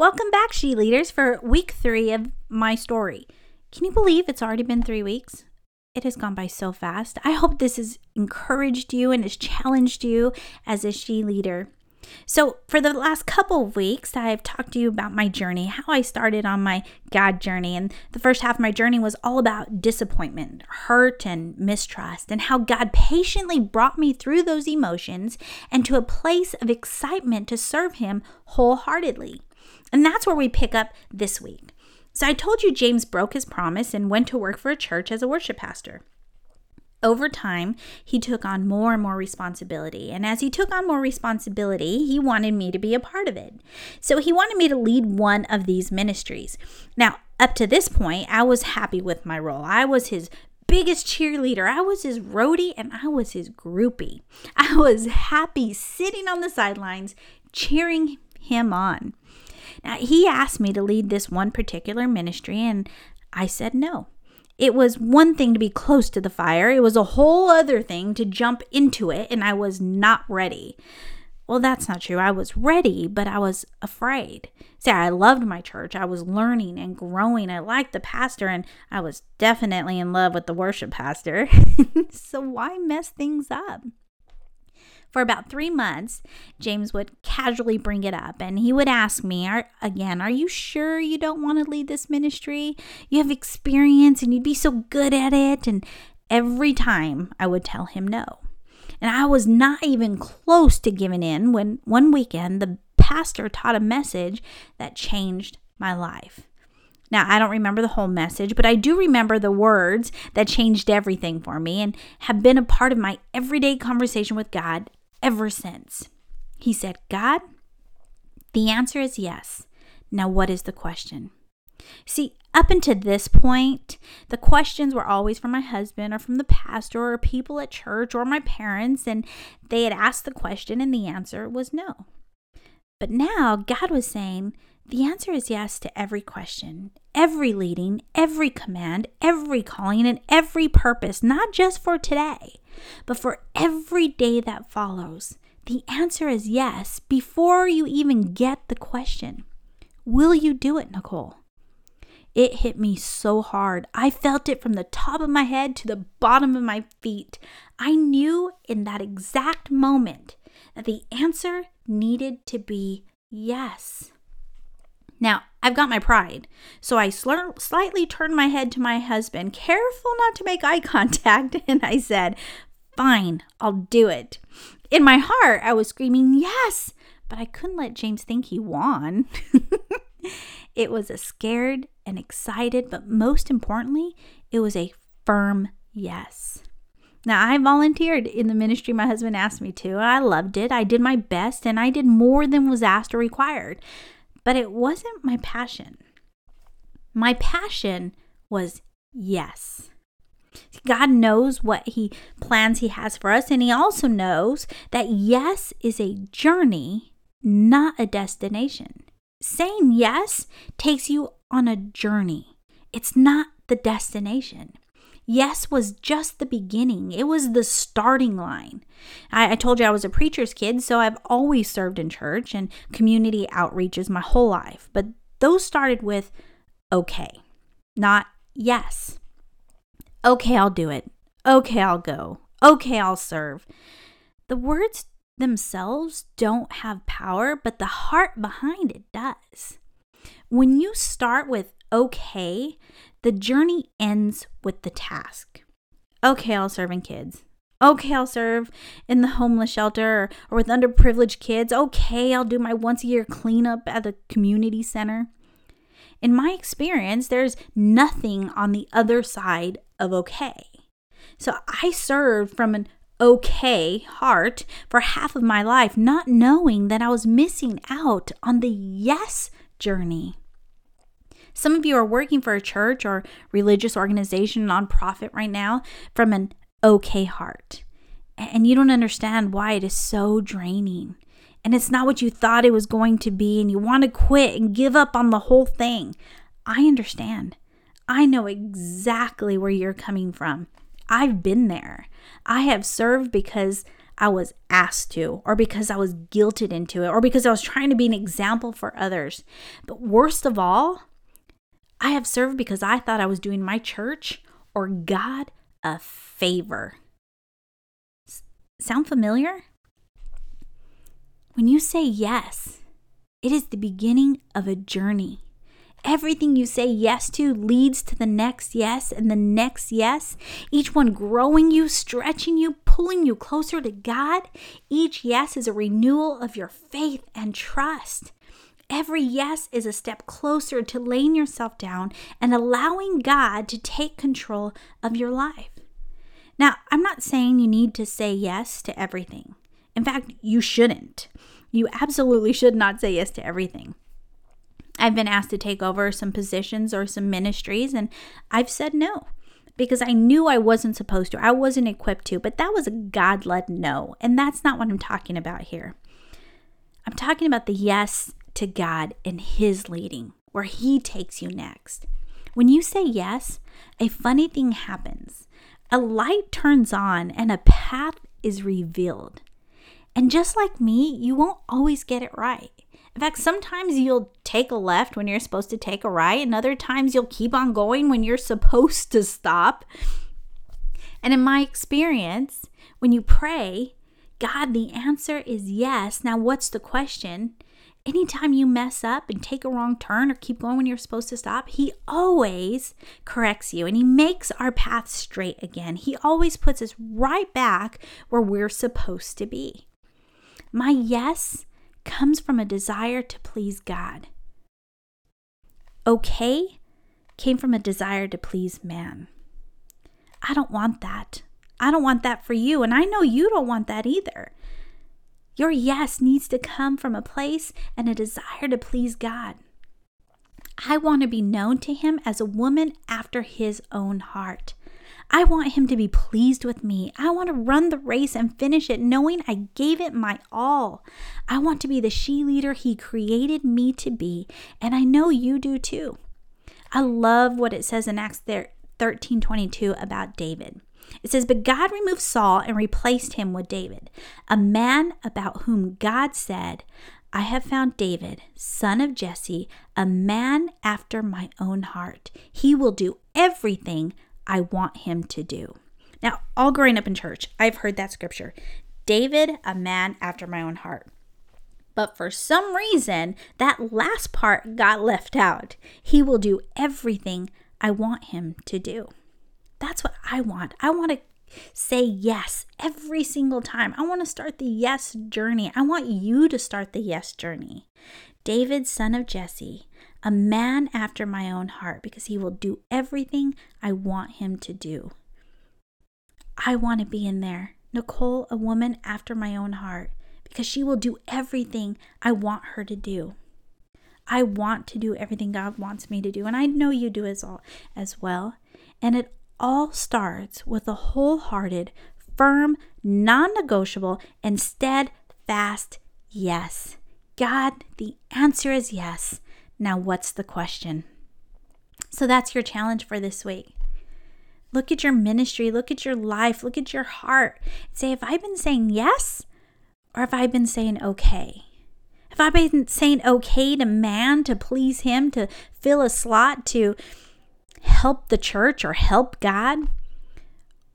Welcome back, She Leaders, for week three of my story. Can you believe it's already been three weeks? It has gone by so fast. I hope this has encouraged you and has challenged you as a She Leader. So, for the last couple of weeks, I've talked to you about my journey, how I started on my God journey. And the first half of my journey was all about disappointment, hurt, and mistrust, and how God patiently brought me through those emotions and to a place of excitement to serve Him wholeheartedly. And that's where we pick up this week. So, I told you James broke his promise and went to work for a church as a worship pastor. Over time, he took on more and more responsibility. And as he took on more responsibility, he wanted me to be a part of it. So he wanted me to lead one of these ministries. Now, up to this point, I was happy with my role. I was his biggest cheerleader. I was his roadie and I was his groupie. I was happy sitting on the sidelines cheering him on. Now, he asked me to lead this one particular ministry, and I said no. It was one thing to be close to the fire, it was a whole other thing to jump into it, and I was not ready. Well, that's not true. I was ready, but I was afraid. See, I loved my church. I was learning and growing. I liked the pastor, and I was definitely in love with the worship pastor. so, why mess things up? For about three months, James would casually bring it up and he would ask me, are, again, Are you sure you don't want to lead this ministry? You have experience and you'd be so good at it. And every time I would tell him no. And I was not even close to giving in when one weekend the pastor taught a message that changed my life. Now, I don't remember the whole message, but I do remember the words that changed everything for me and have been a part of my everyday conversation with God ever since. He said, God, the answer is yes. Now, what is the question? See, up until this point, the questions were always from my husband or from the pastor or people at church or my parents, and they had asked the question and the answer was no. But now God was saying, the answer is yes to every question, every leading, every command, every calling, and every purpose, not just for today, but for every day that follows. The answer is yes before you even get the question. Will you do it, Nicole? It hit me so hard. I felt it from the top of my head to the bottom of my feet. I knew in that exact moment that the answer needed to be yes. Now, I've got my pride, so I sl- slightly turned my head to my husband, careful not to make eye contact, and I said, Fine, I'll do it. In my heart, I was screaming, Yes, but I couldn't let James think he won. it was a scared and excited, but most importantly, it was a firm yes. Now, I volunteered in the ministry my husband asked me to. I loved it. I did my best and I did more than was asked or required but it wasn't my passion. My passion was yes. God knows what He plans He has for us, and He also knows that yes is a journey, not a destination. Saying yes takes you on a journey, it's not the destination. Yes was just the beginning, it was the starting line. I, I, told you I was a preacher's kid, so I've always served in church and community outreaches my whole life. But those started with okay, not yes. Okay, I'll do it. Okay, I'll go. Okay, I'll serve. The words themselves don't have power, but the heart behind it does. When you start with okay, the journey ends with the task. Okay, I'll serve in kids. Okay, I'll serve in the homeless shelter or, with underprivileged kids. Okay, I'll do my once a year cleanup at the community center. In my experience, there's nothing on the other side of okay. So I served from an okay heart for half of my life, not knowing that I was missing out on the yes journey. Some of you are working for a church or religious organization, nonprofit right now from an okay heart. And you don't understand why it is so draining. And it's not what you thought it was going to be, and you want to quit and give up on the whole thing. I understand. I know exactly where you're coming from. I've been there. I have served because I was asked to, or because I was guilted into it, or because I was trying to be an example for others. But worst of all, I have served because I thought I was doing my church or God a favor. S- sound familiar? When you say yes, it is the beginning of a journey. Everything you say yes to leads to the next yes and the next yes, each one growing you, stretching you, pulling you closer to God. Each yes is a renewal of your faith and trust. Every yes is a step closer to laying yourself down and allowing God to take control of your life. Now, I'm not saying you need to say yes to everything. In fact, you shouldn't. You absolutely should not say yes to everything. I've been asked to take over some positions or some ministries, and I've said no because I knew I wasn't supposed to. I wasn't equipped to, but that was a God led no. And that's not what I'm talking about here. I'm talking about the yes to God and His leading, where He takes you next. When you say yes, a funny thing happens. A light turns on and a path is revealed. And just like me, you won't always get it right. In fact, sometimes you'll take a left when you're supposed to take a right, and other times you'll keep on going when you're supposed to stop. And in my experience, when you pray, God, the answer is yes. Now, what's the question? Anytime you mess up and take a wrong turn or keep going when you're supposed to stop, He always corrects you and He makes our path straight again. He always puts us right back where we're supposed to be. My yes comes from a desire to please God. Okay came from a desire to please man. I don't want that. I don't want that for you, and I know you don't want that either. Your yes needs to come from a place and a desire to please God. I want to be known to Him as a woman after His own heart. I want Him to be pleased with me. I want to run the race and finish it knowing I gave it my all. I want to be the she leader He created me to be, and I know you do too. I love what it says in Acts 13 22 about David. It says, But God removed Saul and replaced him with David, a man about whom God said, I have found David, son of Jesse, a man after my own heart. He will do everything I want him to do. Now, all growing up in church, I've heard that scripture David, a man after my own heart. But for some reason, that last part got left out. He will do everything I want him to do. I want. I want to say yes every single time. I want to start the yes journey. I want you to start the yes journey. David, son of Jesse, a man after my own heart, because he will do everything I want him to do. I want to be in there. Nicole, a woman after my own heart, because she will do everything I want her to do. I want to do everything God wants me to do, and I know you do as all as well. And it all starts with a wholehearted, firm, non negotiable, and steadfast yes. God, the answer is yes. Now, what's the question? So that's your challenge for this week. Look at your ministry, look at your life, look at your heart. Say, have I been saying yes or have I been saying okay? Have I been saying okay to man to please him, to fill a slot, to help the church or help God?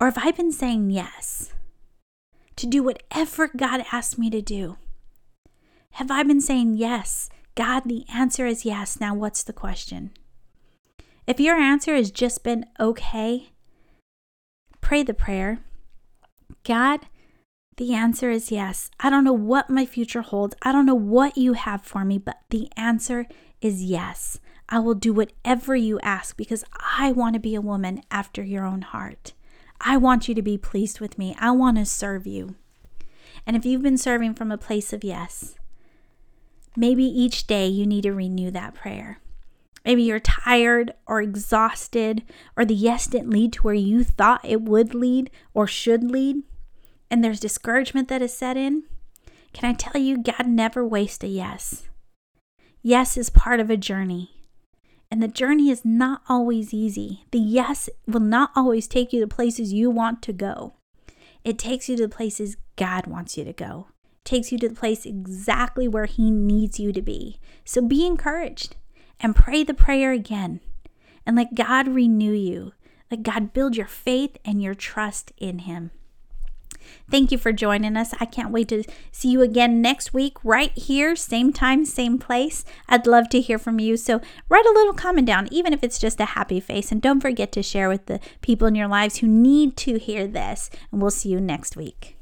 Or have I been saying yes to do whatever God asked me to do? Have I been saying yes? God, the answer is yes. Now, what's the question? If your answer has just been okay, pray the prayer God, the answer is yes. I don't know what my future holds. I don't know what you have for me, but the answer is yes. I will do whatever you ask because I want to be a woman after your own heart. I want you to be pleased with me. I want to serve you. And if you've been serving from a place of yes, maybe each day you need to renew that prayer. Maybe you're tired or exhausted, or the yes didn't lead to where you thought it would lead or should lead, and there's discouragement that is set in. Can I tell you, God never wastes a yes. Yes is part of a journey. And the journey is not always easy. The yes will not always take you to places you want to go. It takes you to the places God wants you to go. takes you to the place exactly where He needs you to be. So be encouraged and pray the prayer again and let God renew you. Let God build your faith and your trust in Him. Thank you for joining us. I can't wait to see you again next week, right here, same time, same place. I'd love to hear from you. So write a little comment down, even if it's just a happy face. And don't forget to share with the people in your lives who need to hear this. And we'll see you next week.